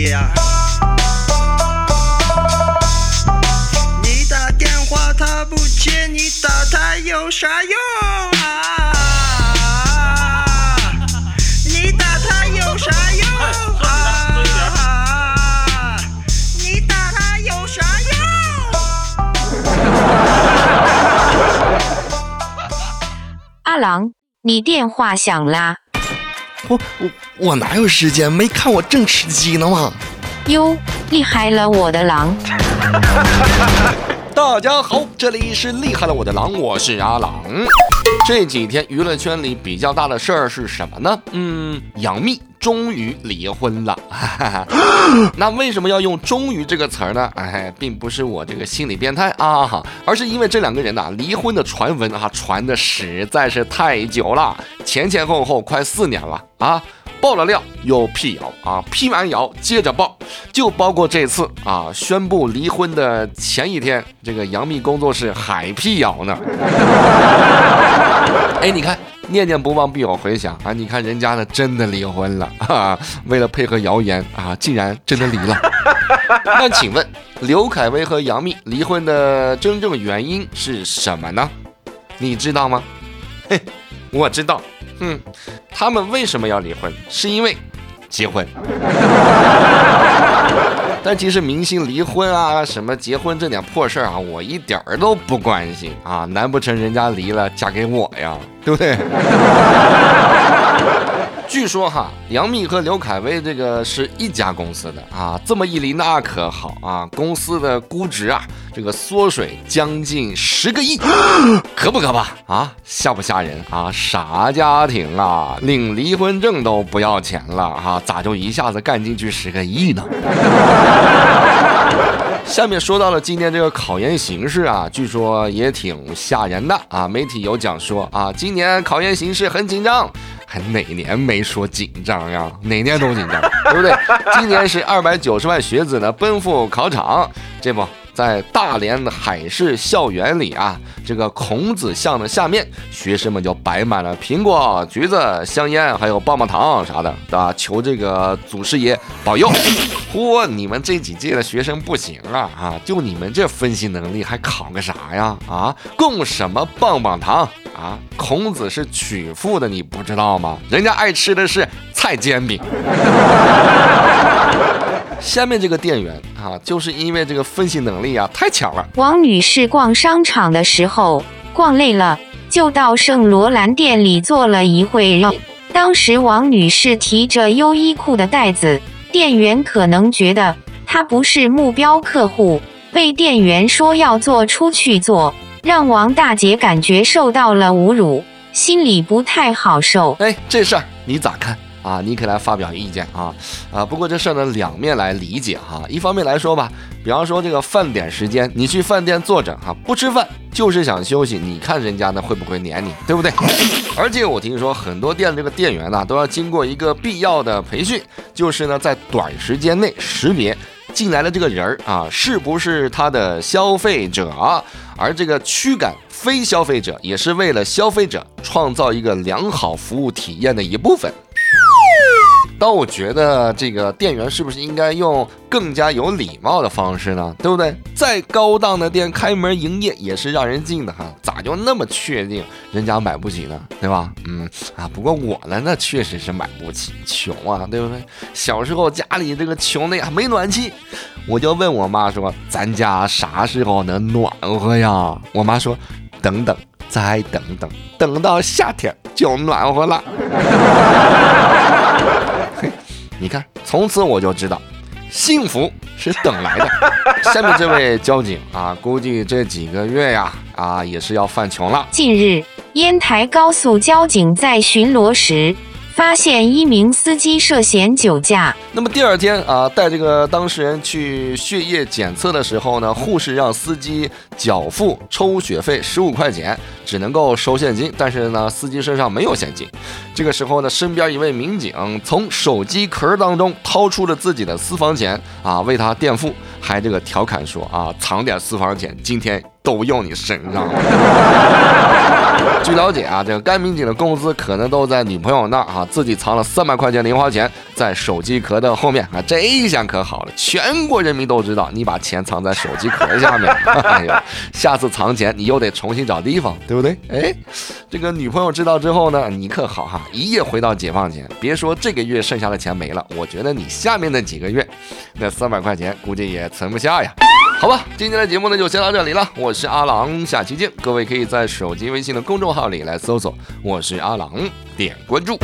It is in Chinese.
你打电话他不接，你打他有啥用啊？你打他有啥用啊？你打他有啥用？阿郎，你电话响啦。我我我哪有时间？没看我正吃鸡呢吗？哟，厉害了我的狼！大家好，这里是厉害了我的狼，我是阿郎。这几天娱乐圈里比较大的事儿是什么呢？嗯，杨幂终于离婚了。那为什么要用“终于”这个词儿呢？哎，并不是我这个心理变态啊，而是因为这两个人呐、离婚的传闻啊传的实在是太久了，前前后后快四年了啊。爆了料又辟谣啊，辟完谣接着爆，就包括这次啊宣布离婚的前一天，这个杨幂工作室还辟谣呢。哎，你看，念念不忘必有回响啊！你看人家呢真的离婚了啊，为了配合谣言啊，竟然真的离了。那请问刘恺威和杨幂离婚的真正原因是什么呢？你知道吗？嘿，我知道。嗯，他们为什么要离婚？是因为结婚。但其实明星离婚啊，什么结婚这点破事儿啊，我一点儿都不关心啊！难不成人家离了嫁给我呀？对不对？据说哈，杨幂和刘恺威这个是一家公司的啊，这么一离那可好啊，公司的估值啊，这个缩水将近十个亿，可不可怕啊？吓不吓人啊？啥家庭啊，领离婚证都不要钱了啊？咋就一下子干进去十个亿呢？下面说到了今年这个考研形势啊，据说也挺吓人的啊。媒体有讲说啊，今年考研形势很紧张，还哪年没说紧张呀？哪年都紧张，对不对？今年是二百九十万学子呢奔赴考场，这不。在大连海事校园里啊，这个孔子像的下面，学生们就摆满了苹果、橘子、香烟，还有棒棒糖啥的，啊，求这个祖师爷保佑。嚯，你们这几届的学生不行啊啊！就你们这分析能力，还考个啥呀？啊，供什么棒棒糖啊？孔子是曲阜的，你不知道吗？人家爱吃的是菜煎饼。下面这个店员啊，就是因为这个分析能力啊太强了。王女士逛商场的时候，逛累了，就到圣罗兰店里坐了一会儿。当时王女士提着优衣库的袋子，店员可能觉得她不是目标客户，被店员说要做出去做，让王大姐感觉受到了侮辱，心里不太好受。哎，这事儿你咋看？啊，你可以来发表意见啊啊！不过这事儿呢，两面来理解哈。一方面来说吧，比方说这个饭点时间，你去饭店坐着哈，不吃饭就是想休息，你看人家呢会不会撵你，对不对？而且我听说很多店这个店员呢，都要经过一个必要的培训，就是呢在短时间内识别进来的这个人儿啊，是不是他的消费者，而这个驱赶非消费者，也是为了消费者创造一个良好服务体验的一部分。但我觉得这个店员是不是应该用更加有礼貌的方式呢？对不对？再高档的店开门营业也是让人进的哈，咋就那么确定人家买不起呢？对吧？嗯啊，不过我呢，那确实是买不起，穷啊，对不对？小时候家里这个穷的呀，没暖气，我就问我妈说：“咱家啥时候能暖和呀？”我妈说：“等等，再等等，等到夏天就暖和了。”你看，从此我就知道，幸福是等来的。下面这位交警啊，估计这几个月呀，啊也是要犯穷了。近日，烟台高速交警在巡逻时，发现一名司机涉嫌酒驾。那么第二天啊，带这个当事人去血液检测的时候呢，护士让司机缴付抽血费十五块钱，只能够收现金，但是呢，司机身上没有现金。这个时候呢，身边一位民警从手机壳当中掏出了自己的私房钱啊，为他垫付，还这个调侃说啊，藏点私房钱，今天都用你身上了。据了解啊，这个该民警的工资可能都在女朋友那儿啊，自己藏了三百块钱零花钱在手机壳的后面啊。这一下可好了，全国人民都知道你把钱藏在手机壳下面。哎呦，下次藏钱你又得重新找地方，对不对？哎，这个女朋友知道之后呢，你可好哈，一夜回到解放前，别说这个月剩下的钱没了，我觉得你下面那几个月那三百块钱估计也存不下呀。好吧，今天的节目呢就先到这里了。我是阿郎，下期见。各位可以在手机微信的公众号里来搜索“我是阿郎”，点关注。